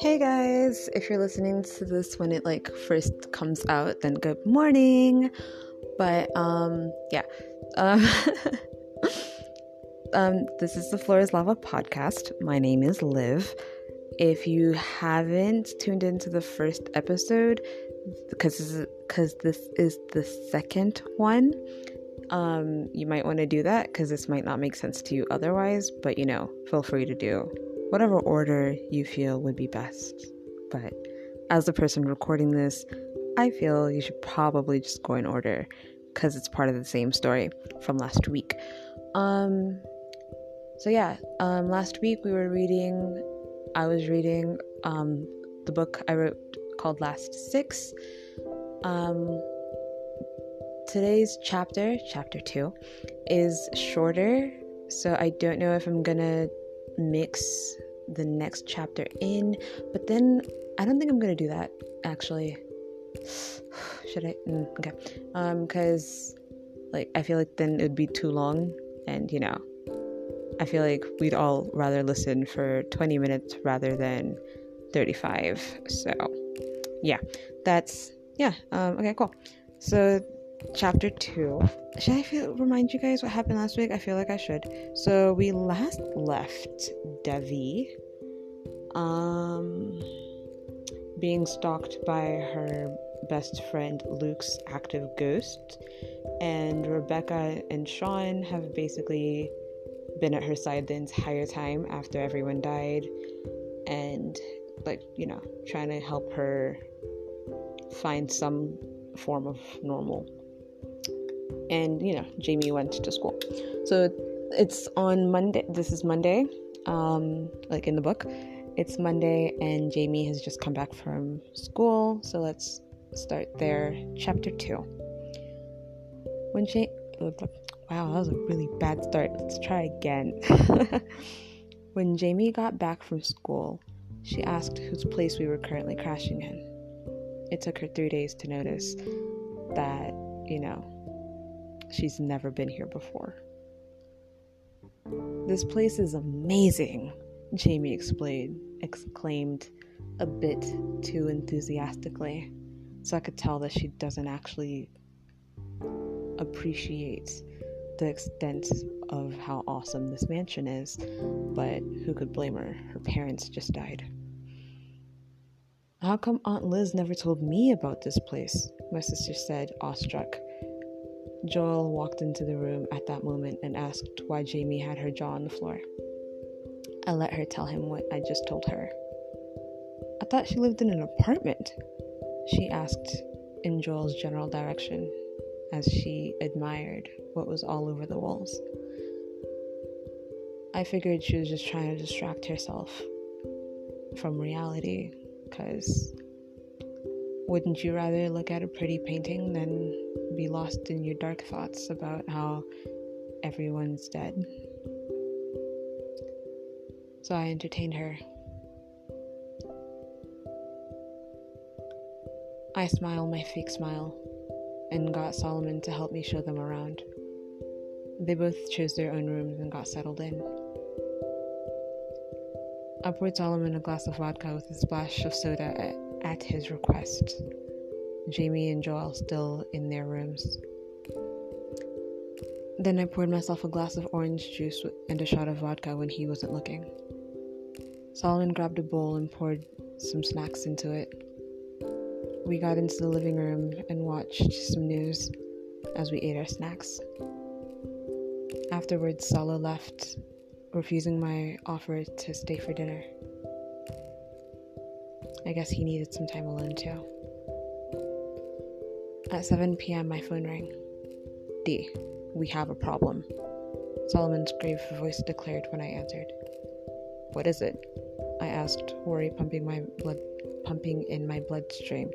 Hey guys, if you're listening to this when it like first comes out, then good morning. But um yeah. Um, um this is the Floor is Lava podcast. My name is Liv. If you haven't tuned into the first episode because this is, cuz this is the second one, um you might want to do that cuz this might not make sense to you otherwise, but you know, feel free to do whatever order you feel would be best. But as the person recording this, I feel you should probably just go in order because it's part of the same story from last week. Um, so yeah, um, last week we were reading, I was reading um, the book I wrote called Last Six. Um, today's chapter, chapter two, is shorter, so I don't know if I'm gonna mix the next chapter in, but then I don't think I'm gonna do that actually. Should I? Mm, okay, um, because like I feel like then it would be too long, and you know, I feel like we'd all rather listen for 20 minutes rather than 35. So, yeah, that's yeah. Um, okay, cool. So chapter two. Should I feel, remind you guys what happened last week? I feel like I should. So we last left Devi, um, being stalked by her best friend Luke's active ghost, and Rebecca and Sean have basically been at her side the entire time after everyone died, and like you know, trying to help her find some form of normal and you know jamie went to school. So it's on monday this is monday um like in the book. It's monday and jamie has just come back from school. So let's start there chapter two. When she wow that was a really bad start. Let's try again. When jamie got back from school she asked whose place we were currently crashing in. It took her three days to notice that you know She's never been here before. This place is amazing, Jamie explained, exclaimed a bit too enthusiastically, so I could tell that she doesn't actually appreciate the extent of how awesome this mansion is, but who could blame her? Her parents just died. How come Aunt Liz never told me about this place? My sister said, awestruck. Joel walked into the room at that moment and asked why Jamie had her jaw on the floor. I let her tell him what I just told her. I thought she lived in an apartment, she asked in Joel's general direction as she admired what was all over the walls. I figured she was just trying to distract herself from reality because wouldn't you rather look at a pretty painting than be lost in your dark thoughts about how everyone's dead? So I entertained her. I smiled my fake smile and got Solomon to help me show them around. They both chose their own rooms and got settled in. I poured Solomon a glass of vodka with a splash of soda at his request. Jamie and Joel still in their rooms. Then I poured myself a glass of orange juice and a shot of vodka when he wasn't looking. Solomon grabbed a bowl and poured some snacks into it. We got into the living room and watched some news as we ate our snacks. Afterwards, Salo left, refusing my offer to stay for dinner. I guess he needed some time alone too. At 7 p.m., my phone rang. D, we have a problem. Solomon's grave voice declared when I answered. What is it? I asked, worry pumping my blood pumping in my bloodstream,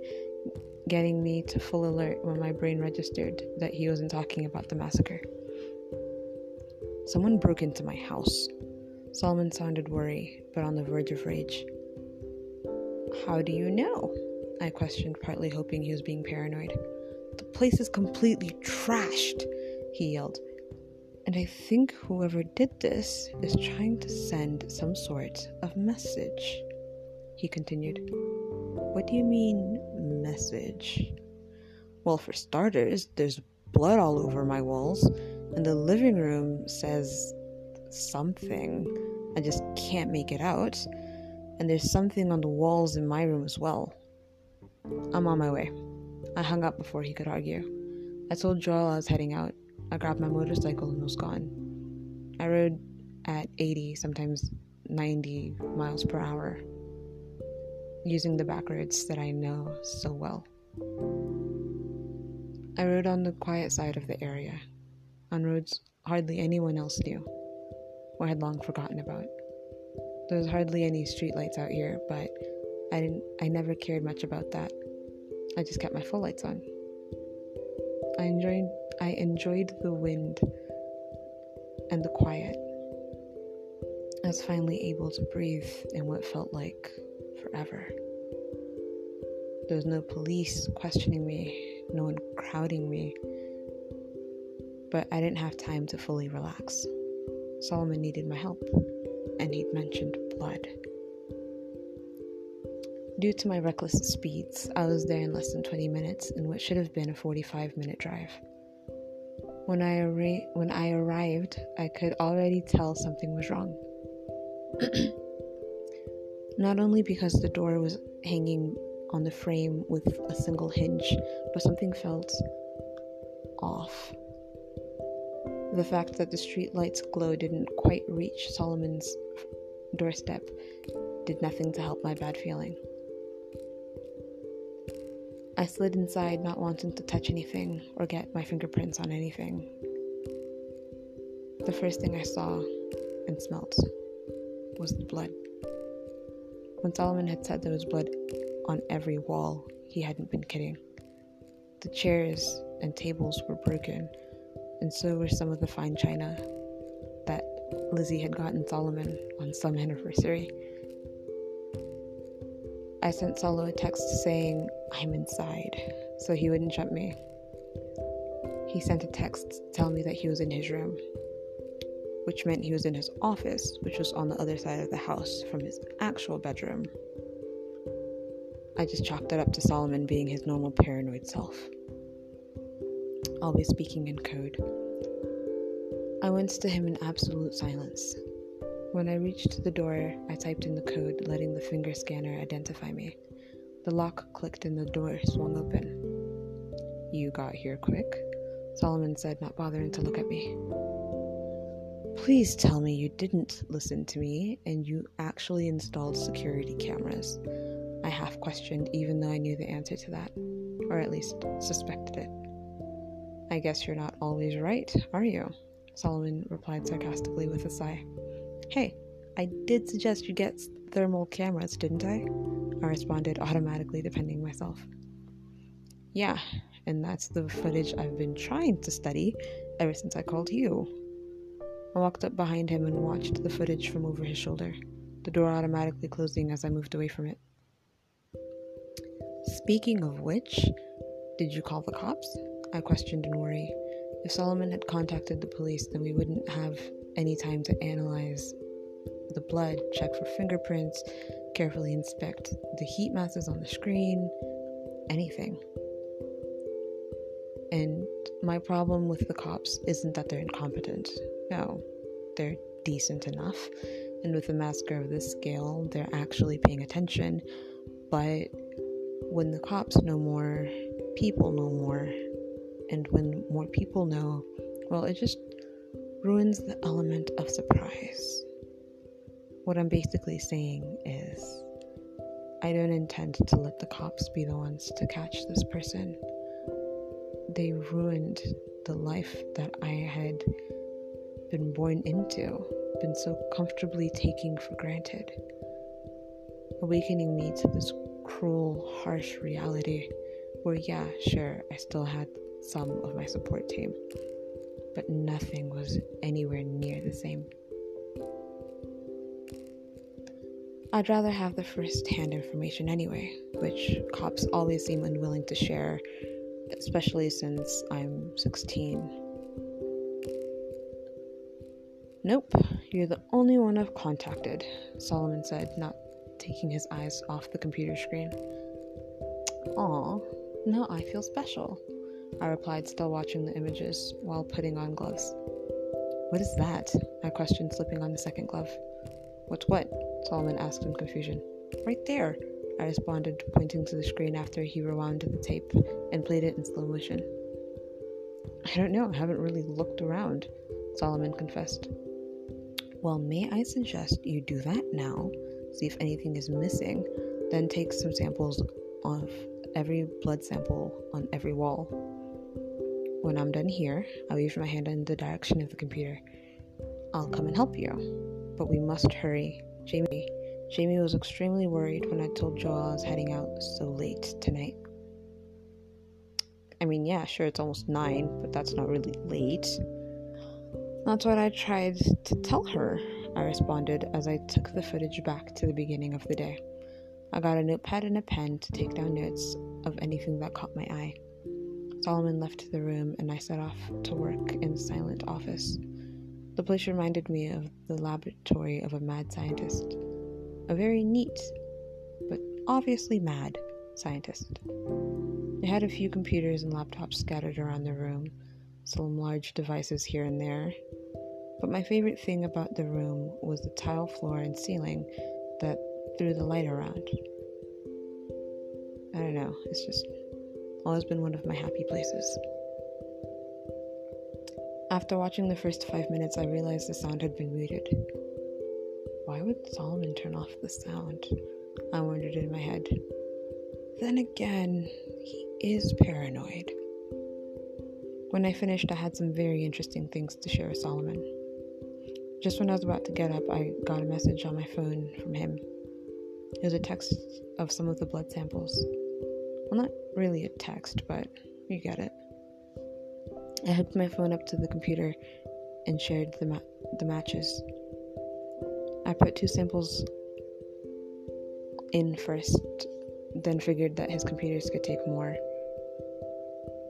getting me to full alert when my brain registered that he wasn't talking about the massacre. Someone broke into my house. Solomon sounded worried, but on the verge of rage. How do you know? I questioned, partly hoping he was being paranoid. The place is completely trashed, he yelled. And I think whoever did this is trying to send some sort of message. he continued. What do you mean, message? Well, for starters, there's blood all over my walls, and the living room says something. I just can't make it out. And there's something on the walls in my room as well. I'm on my way. I hung up before he could argue. I told Joel I was heading out. I grabbed my motorcycle and was gone. I rode at 80, sometimes 90 miles per hour, using the back roads that I know so well. I rode on the quiet side of the area, on roads hardly anyone else knew or had long forgotten about. There was hardly any streetlights out here, but I didn't I never cared much about that. I just kept my full lights on. I enjoyed I enjoyed the wind and the quiet. I was finally able to breathe in what felt like forever. There was no police questioning me, no one crowding me, but I didn't have time to fully relax. Solomon needed my help, and he'd mentioned blood. Due to my reckless speeds, I was there in less than 20 minutes in what should have been a 45 minute drive. When I, arra- when I arrived, I could already tell something was wrong. Not only because the door was hanging on the frame with a single hinge, but something felt off. The fact that the streetlight's glow didn't quite reach Solomon's doorstep did nothing to help my bad feeling. I slid inside, not wanting to touch anything or get my fingerprints on anything. The first thing I saw and smelt was the blood. When Solomon had said there was blood on every wall, he hadn't been kidding. The chairs and tables were broken, and so were some of the fine china that Lizzie had gotten Solomon on some anniversary. I sent Solo a text saying, I'm inside, so he wouldn't jump me. He sent a text telling me that he was in his room, which meant he was in his office, which was on the other side of the house from his actual bedroom. I just chalked it up to Solomon being his normal paranoid self always speaking in code. I went to him in absolute silence. When I reached the door, I typed in the code, letting the finger scanner identify me. The lock clicked and the door swung open. You got here quick, Solomon said, not bothering to look at me. Please tell me you didn't listen to me and you actually installed security cameras. I half questioned, even though I knew the answer to that, or at least suspected it. I guess you're not always right, are you? Solomon replied sarcastically with a sigh. Hey, I did suggest you get thermal cameras, didn't I? I responded automatically, defending myself. Yeah, and that's the footage I've been trying to study ever since I called you. I walked up behind him and watched the footage from over his shoulder, the door automatically closing as I moved away from it. Speaking of which, did you call the cops? I questioned in worry. If Solomon had contacted the police, then we wouldn't have any time to analyze the blood, check for fingerprints, carefully inspect the heat masses on the screen, anything. And my problem with the cops isn't that they're incompetent. No, they're decent enough. And with a massacre of this scale, they're actually paying attention. But when the cops know more, people know more, and when more people know, well, it just ruins the element of surprise. What I'm basically saying is, I don't intend to let the cops be the ones to catch this person. They ruined the life that I had been born into, been so comfortably taking for granted, awakening me to this cruel, harsh reality where, yeah, sure, I still had some of my support team, but nothing was anywhere near the same. I'd rather have the first hand information anyway, which cops always seem unwilling to share, especially since I'm 16. Nope, you're the only one I've contacted, Solomon said, not taking his eyes off the computer screen. Aw, now I feel special, I replied, still watching the images while putting on gloves. What is that? I questioned, slipping on the second glove. What's what? Solomon asked in confusion. Right there, I responded, pointing to the screen after he rewound the tape and played it in slow motion. I don't know, I haven't really looked around, Solomon confessed. Well, may I suggest you do that now? See if anything is missing, then take some samples of every blood sample on every wall. When I'm done here, I wave my hand in the direction of the computer. I'll come and help you. But we must hurry. Jamie Jamie was extremely worried when I told Joel I was heading out so late tonight. I mean, yeah, sure, it's almost nine, but that's not really late. That's what I tried to tell her, I responded as I took the footage back to the beginning of the day. I got a notepad and a pen to take down notes of anything that caught my eye. Solomon left the room and I set off to work in silent office. The place reminded me of the laboratory of a mad scientist. A very neat, but obviously mad, scientist. They had a few computers and laptops scattered around the room, some large devices here and there. But my favorite thing about the room was the tile floor and ceiling that threw the light around. I don't know, it's just always been one of my happy places. After watching the first five minutes, I realized the sound had been muted. Why would Solomon turn off the sound? I wondered in my head. Then again, he is paranoid. When I finished, I had some very interesting things to share with Solomon. Just when I was about to get up, I got a message on my phone from him. It was a text of some of the blood samples. Well, not really a text, but you get it. I hooked my phone up to the computer and shared the, ma- the matches. I put two samples in first, then figured that his computers could take more.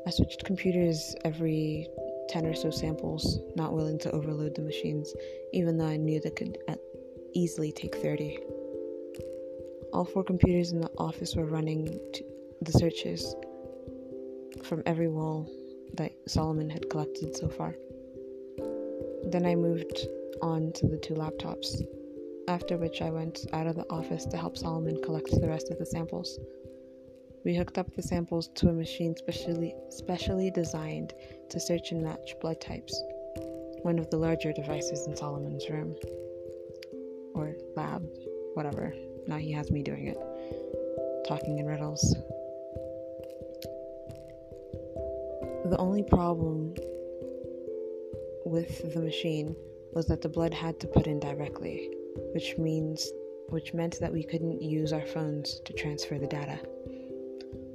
I switched computers every 10 or so samples, not willing to overload the machines, even though I knew they could easily take 30. All four computers in the office were running the searches from every wall that Solomon had collected so far. Then I moved on to the two laptops, after which I went out of the office to help Solomon collect the rest of the samples. We hooked up the samples to a machine specially, specially designed to search and match blood types, one of the larger devices in Solomon's room. Or lab, whatever. Now he has me doing it, talking in riddles. The only problem with the machine was that the blood had to put in directly, which means which meant that we couldn't use our phones to transfer the data.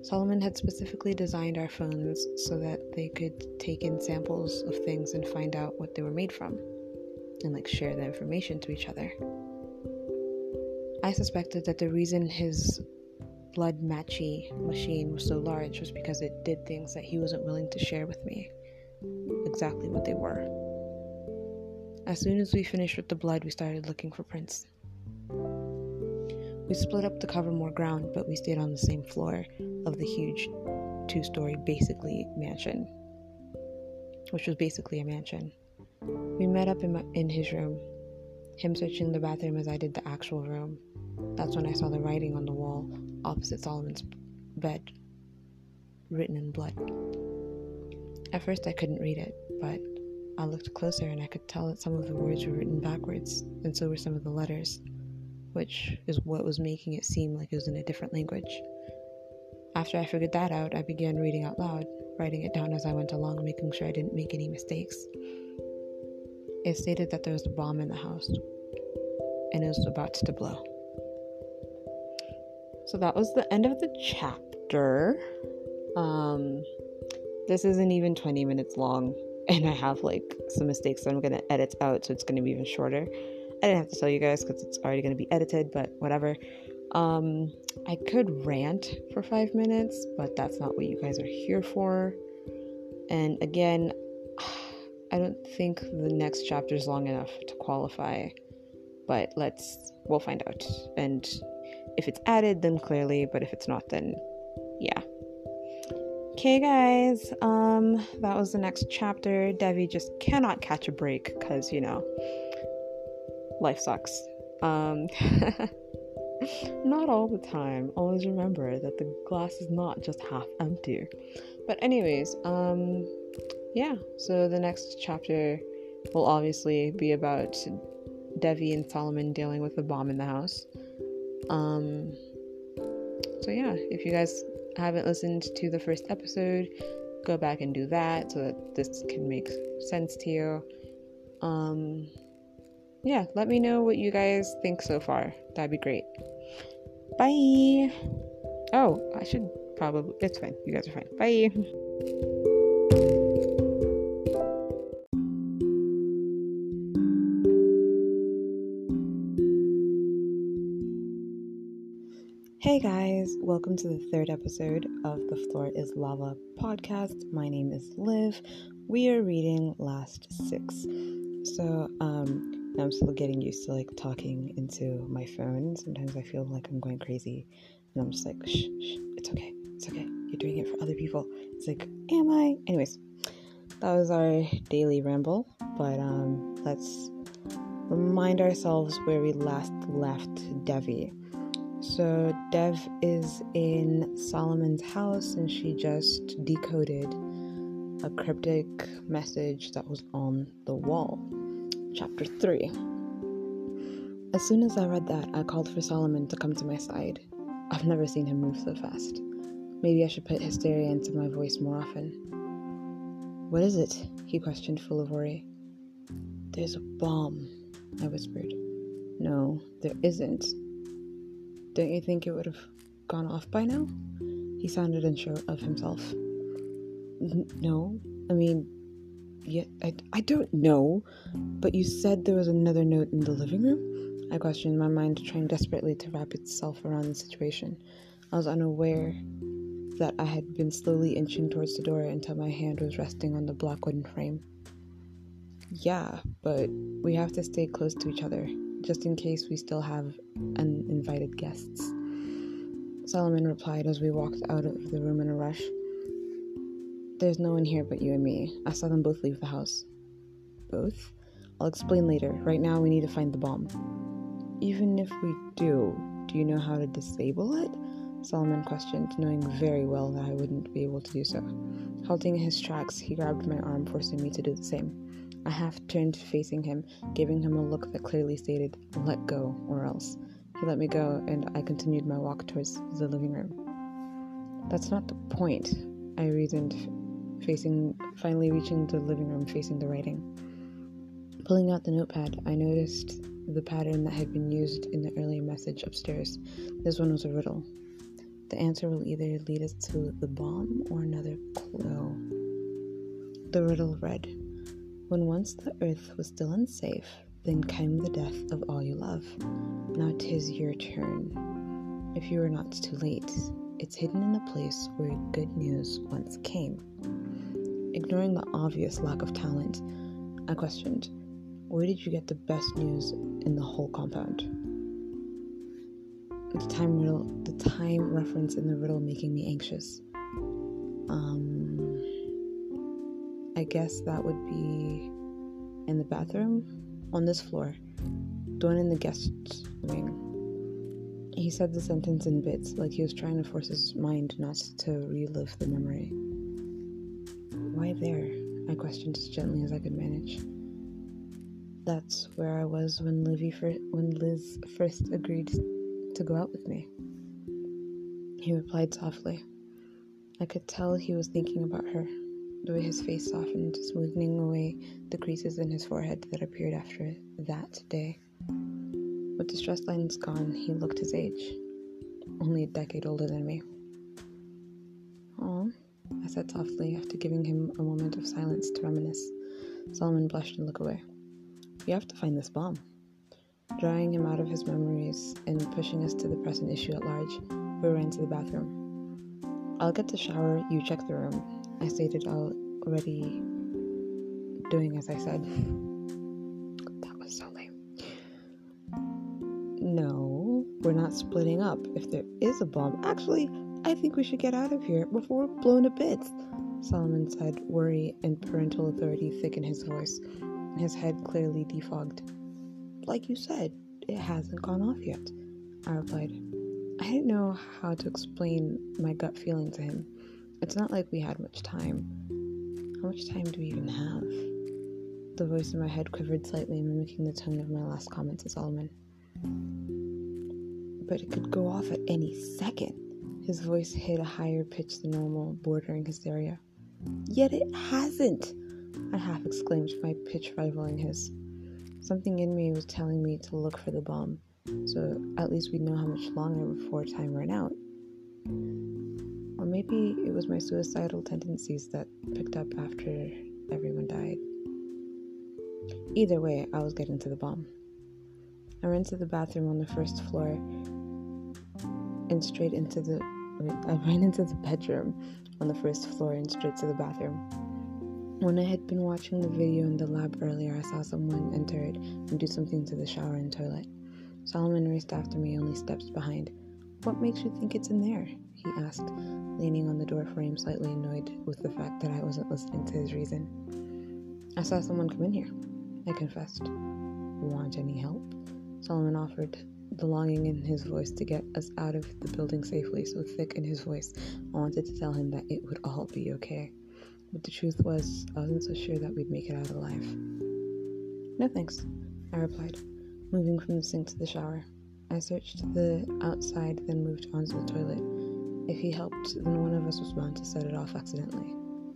Solomon had specifically designed our phones so that they could take in samples of things and find out what they were made from and like share the information to each other. I suspected that the reason his blood matchy machine was so large was because it did things that he wasn't willing to share with me. Exactly what they were. As soon as we finished with the blood, we started looking for prints. We split up to cover more ground, but we stayed on the same floor of the huge two story, basically, mansion, which was basically a mansion. We met up in, my, in his room, him searching the bathroom as I did the actual room. That's when I saw the writing on the wall opposite Solomon's bed, written in blood. At first, I couldn't read it, but I looked closer and I could tell that some of the words were written backwards, and so were some of the letters, which is what was making it seem like it was in a different language. After I figured that out, I began reading out loud, writing it down as I went along, making sure I didn't make any mistakes. It stated that there was a bomb in the house, and it was about to blow. So that was the end of the chapter. Um, this isn't even 20 minutes long, and I have like some mistakes that I'm gonna edit out, so it's gonna be even shorter. I didn't have to tell you guys because it's already gonna be edited, but whatever. Um, I could rant for five minutes, but that's not what you guys are here for. And again, I don't think the next chapter is long enough to qualify, but let's we'll find out. And If it's added, then clearly, but if it's not, then yeah. Okay, guys, um, that was the next chapter. Devi just cannot catch a break because, you know, life sucks. Um, not all the time. Always remember that the glass is not just half empty. But, anyways, um, yeah, so the next chapter will obviously be about Devi and Solomon dealing with the bomb in the house. Um, so, yeah, if you guys haven't listened to the first episode, go back and do that so that this can make sense to you. Um, yeah, let me know what you guys think so far. That'd be great. Bye. Oh, I should probably. It's fine. You guys are fine. Bye. Hey guys, welcome to the third episode of the Floor is Lava podcast. My name is Liv. We are reading Last Six. So, um, I'm still getting used to like talking into my phone. Sometimes I feel like I'm going crazy, and I'm just like, shh, shh, it's okay, it's okay. You're doing it for other people. It's like, am I? Anyways, that was our daily ramble, but um, let's remind ourselves where we last left Devi. So Dev is in Solomon's house and she just decoded a cryptic message that was on the wall. Chapter 3. As soon as I read that, I called for Solomon to come to my side. I've never seen him move so fast. Maybe I should put hysteria into my voice more often. What is it? he questioned, full of worry. There's a bomb, I whispered. No, there isn't, don't you think it would have gone off by now? He sounded unsure of himself. No, I mean, yeah, I, I don't know, but you said there was another note in the living room? I questioned, my mind trying desperately to wrap itself around the situation. I was unaware that I had been slowly inching towards the door until my hand was resting on the black wooden frame. Yeah, but we have to stay close to each other just in case we still have uninvited guests. Solomon replied as we walked out of the room in a rush. There's no one here but you and me. I saw them both leave the house. Both? I'll explain later. Right now, we need to find the bomb. Even if we do, do you know how to disable it? Solomon questioned, knowing very well that I wouldn't be able to do so. Halting in his tracks, he grabbed my arm, forcing me to do the same. I half turned facing him, giving him a look that clearly stated, let go or else. He let me go, and I continued my walk towards the living room. That's not the point, I reasoned, facing, finally reaching the living room facing the writing. Pulling out the notepad, I noticed the pattern that had been used in the earlier message upstairs. This one was a riddle. The answer will either lead us to the bomb or another clue. The riddle read when once the earth was still unsafe, then came the death of all you love. Now tis your turn. If you are not too late, it's hidden in the place where good news once came. Ignoring the obvious lack of talent, I questioned, Where did you get the best news in the whole compound? The time riddle, the time reference in the riddle making me anxious. Um, guess that would be in the bathroom on this floor, the one in the guest wing. He said the sentence in bits, like he was trying to force his mind not to relive the memory. Why there? I questioned as gently as I could manage. That's where I was when Livy fir- when Liz first agreed to go out with me. He replied softly. I could tell he was thinking about her the way his face softened, smoothing away the creases in his forehead that appeared after that day. With the stress lines gone, he looked his age, only a decade older than me. Oh, I said softly after giving him a moment of silence to reminisce. Solomon blushed and looked away. We have to find this bomb. Drawing him out of his memories and pushing us to the present issue at large, we ran to the bathroom. I'll get the shower, you check the room, I stated already doing as I said. That was so lame. No, we're not splitting up. If there is a bomb, actually, I think we should get out of here before we're blown to bits. Solomon said, worry and parental authority thick in his voice, and his head clearly defogged. Like you said, it hasn't gone off yet, I replied. I didn't know how to explain my gut feeling to him. It's not like we had much time. How much time do we even have? The voice in my head quivered slightly, mimicking the tone of my last comment to Solomon. But it could go off at any second. His voice hit a higher pitch than normal, bordering hysteria. Yet it hasn't! I half exclaimed, my pitch rivaling his. Something in me was telling me to look for the bomb, so at least we'd know how much longer before time ran out. Or maybe it was my suicidal tendencies that picked up after everyone died. Either way, I was getting to the bomb. I ran to the bathroom on the first floor and straight into the. I ran into the bedroom on the first floor and straight to the bathroom. When I had been watching the video in the lab earlier, I saw someone enter it and do something to the shower and toilet. Solomon raced after me, only steps behind. What makes you think it's in there? He asked, leaning on the door frame, slightly annoyed with the fact that I wasn't listening to his reason. I saw someone come in here, I confessed. Want any help? Solomon offered, the longing in his voice to get us out of the building safely so thick in his voice. I wanted to tell him that it would all be okay. But the truth was, I wasn't so sure that we'd make it out alive. No thanks, I replied, moving from the sink to the shower. I searched the outside, then moved on to the toilet. If he helped, then one of us was bound to set it off accidentally.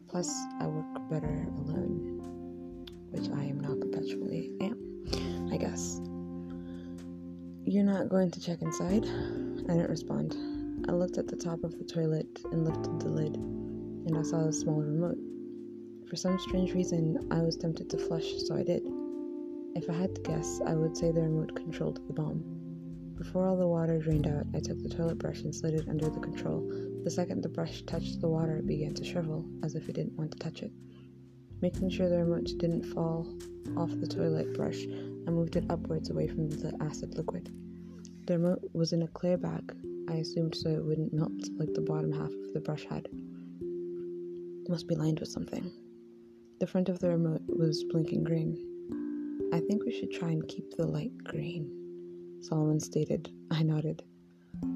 Plus, I work better alone, which I am not perpetually am, I guess. You're not going to check inside? I didn't respond. I looked at the top of the toilet and lifted the lid, and I saw a small remote. For some strange reason, I was tempted to flush, so I did. If I had to guess, I would say the remote controlled the bomb. Before all the water drained out, I took the toilet brush and slid it under the control. The second the brush touched the water, it began to shrivel, as if it didn't want to touch it. Making sure the remote didn't fall off the toilet brush, I moved it upwards away from the acid liquid. The remote was in a clear bag, I assumed so it wouldn't melt like the bottom half of the brush had. It must be lined with something. The front of the remote was blinking green. I think we should try and keep the light green. Solomon stated. I nodded.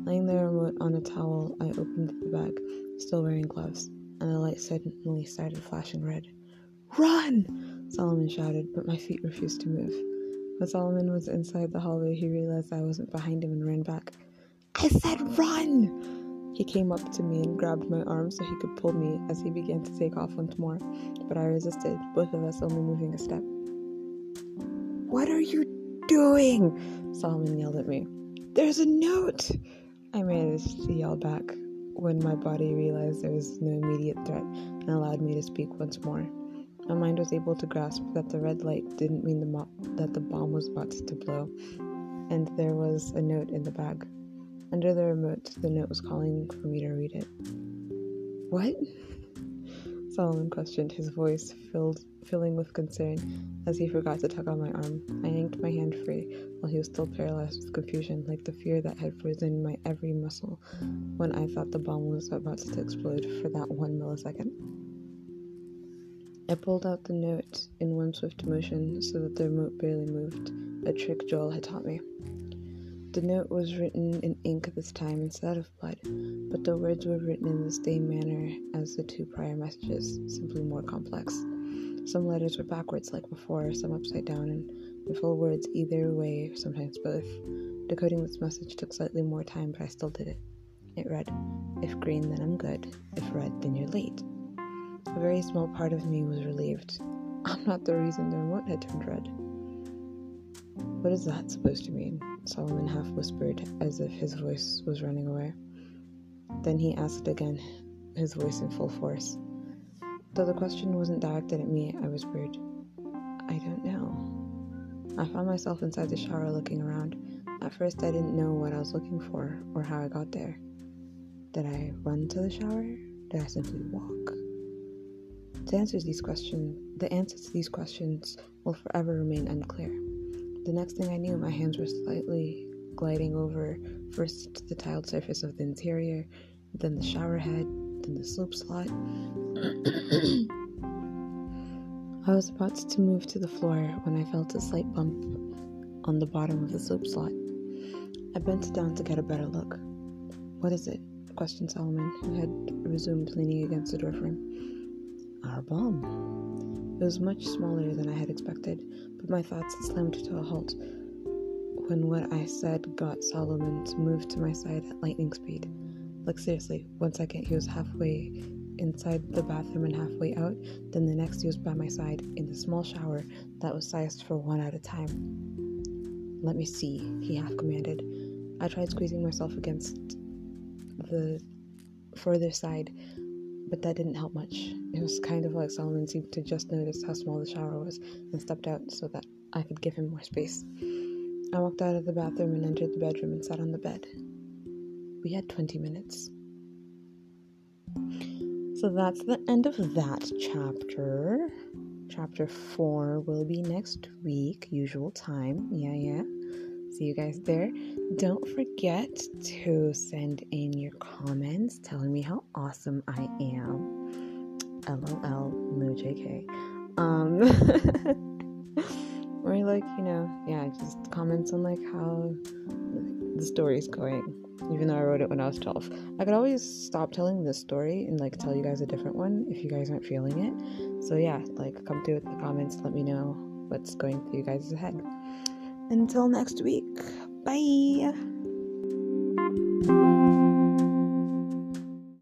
Laying the remote on a towel, I opened the bag, still wearing gloves, and the light suddenly started flashing red. Run! Solomon shouted, but my feet refused to move. When Solomon was inside the hallway, he realized I wasn't behind him and ran back. I said run! He came up to me and grabbed my arm so he could pull me as he began to take off once more, but I resisted, both of us only moving a step. What are you doing? Solomon yelled at me. There's a note! I managed to yell back when my body realized there was no immediate threat and allowed me to speak once more. My mind was able to grasp that the red light didn't mean the mo- that the bomb was about to blow, and there was a note in the bag. Under the remote, the note was calling for me to read it. What? Solomon questioned, his voice filled, filling with concern as he forgot to tug on my arm. I yanked my hand free while he was still paralyzed with confusion, like the fear that had frozen my every muscle when I thought the bomb was about to explode for that one millisecond. I pulled out the note in one swift motion so that the remote barely moved, a trick Joel had taught me. The note was written in ink this time instead of blood, but the words were written in the same manner as the two prior messages, simply more complex. Some letters were backwards like before, some upside down, and the full words either way, sometimes both. Decoding this message took slightly more time, but I still did it. It read, If green, then I'm good. If red, then you're late. A very small part of me was relieved. I'm not the reason the remote had turned red. What is that supposed to mean? Solomon half whispered, as if his voice was running away. Then he asked again, his voice in full force. Though the question wasn't directed at me, I whispered, I don't know. I found myself inside the shower looking around. At first, I didn't know what I was looking for or how I got there. Did I run to the shower? Did I simply walk? To answer these questions, the answers to these questions will forever remain unclear. The next thing I knew, my hands were slightly gliding over first the tiled surface of the interior, then the shower head, then the soap slot. I was about to move to the floor when I felt a slight bump on the bottom of the soap slot. I bent down to get a better look. What is it? questioned Solomon, who had resumed leaning against the doorframe. Our bomb. It was much smaller than I had expected, but my thoughts slammed to a halt when what I said got Solomon to move to my side at lightning speed. Like, seriously, one second he was halfway inside the bathroom and halfway out, then the next he was by my side in the small shower that was sized for one at a time. Let me see, he half commanded. I tried squeezing myself against the further side, but that didn't help much. It was kind of like Solomon seemed to just notice how small the shower was and stepped out so that I could give him more space. I walked out of the bathroom and entered the bedroom and sat on the bed. We had 20 minutes. So that's the end of that chapter. Chapter 4 will be next week, usual time. Yeah, yeah. See you guys there. Don't forget to send in your comments telling me how awesome I am. LOL, no JK. Um, or like, you know, yeah, just comments on like how the story's going. Even though I wrote it when I was 12. I could always stop telling this story and like tell you guys a different one if you guys aren't feeling it. So yeah, like come through with the comments, let me know what's going through you guys' head. Until next week, bye.